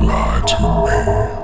Lie to me.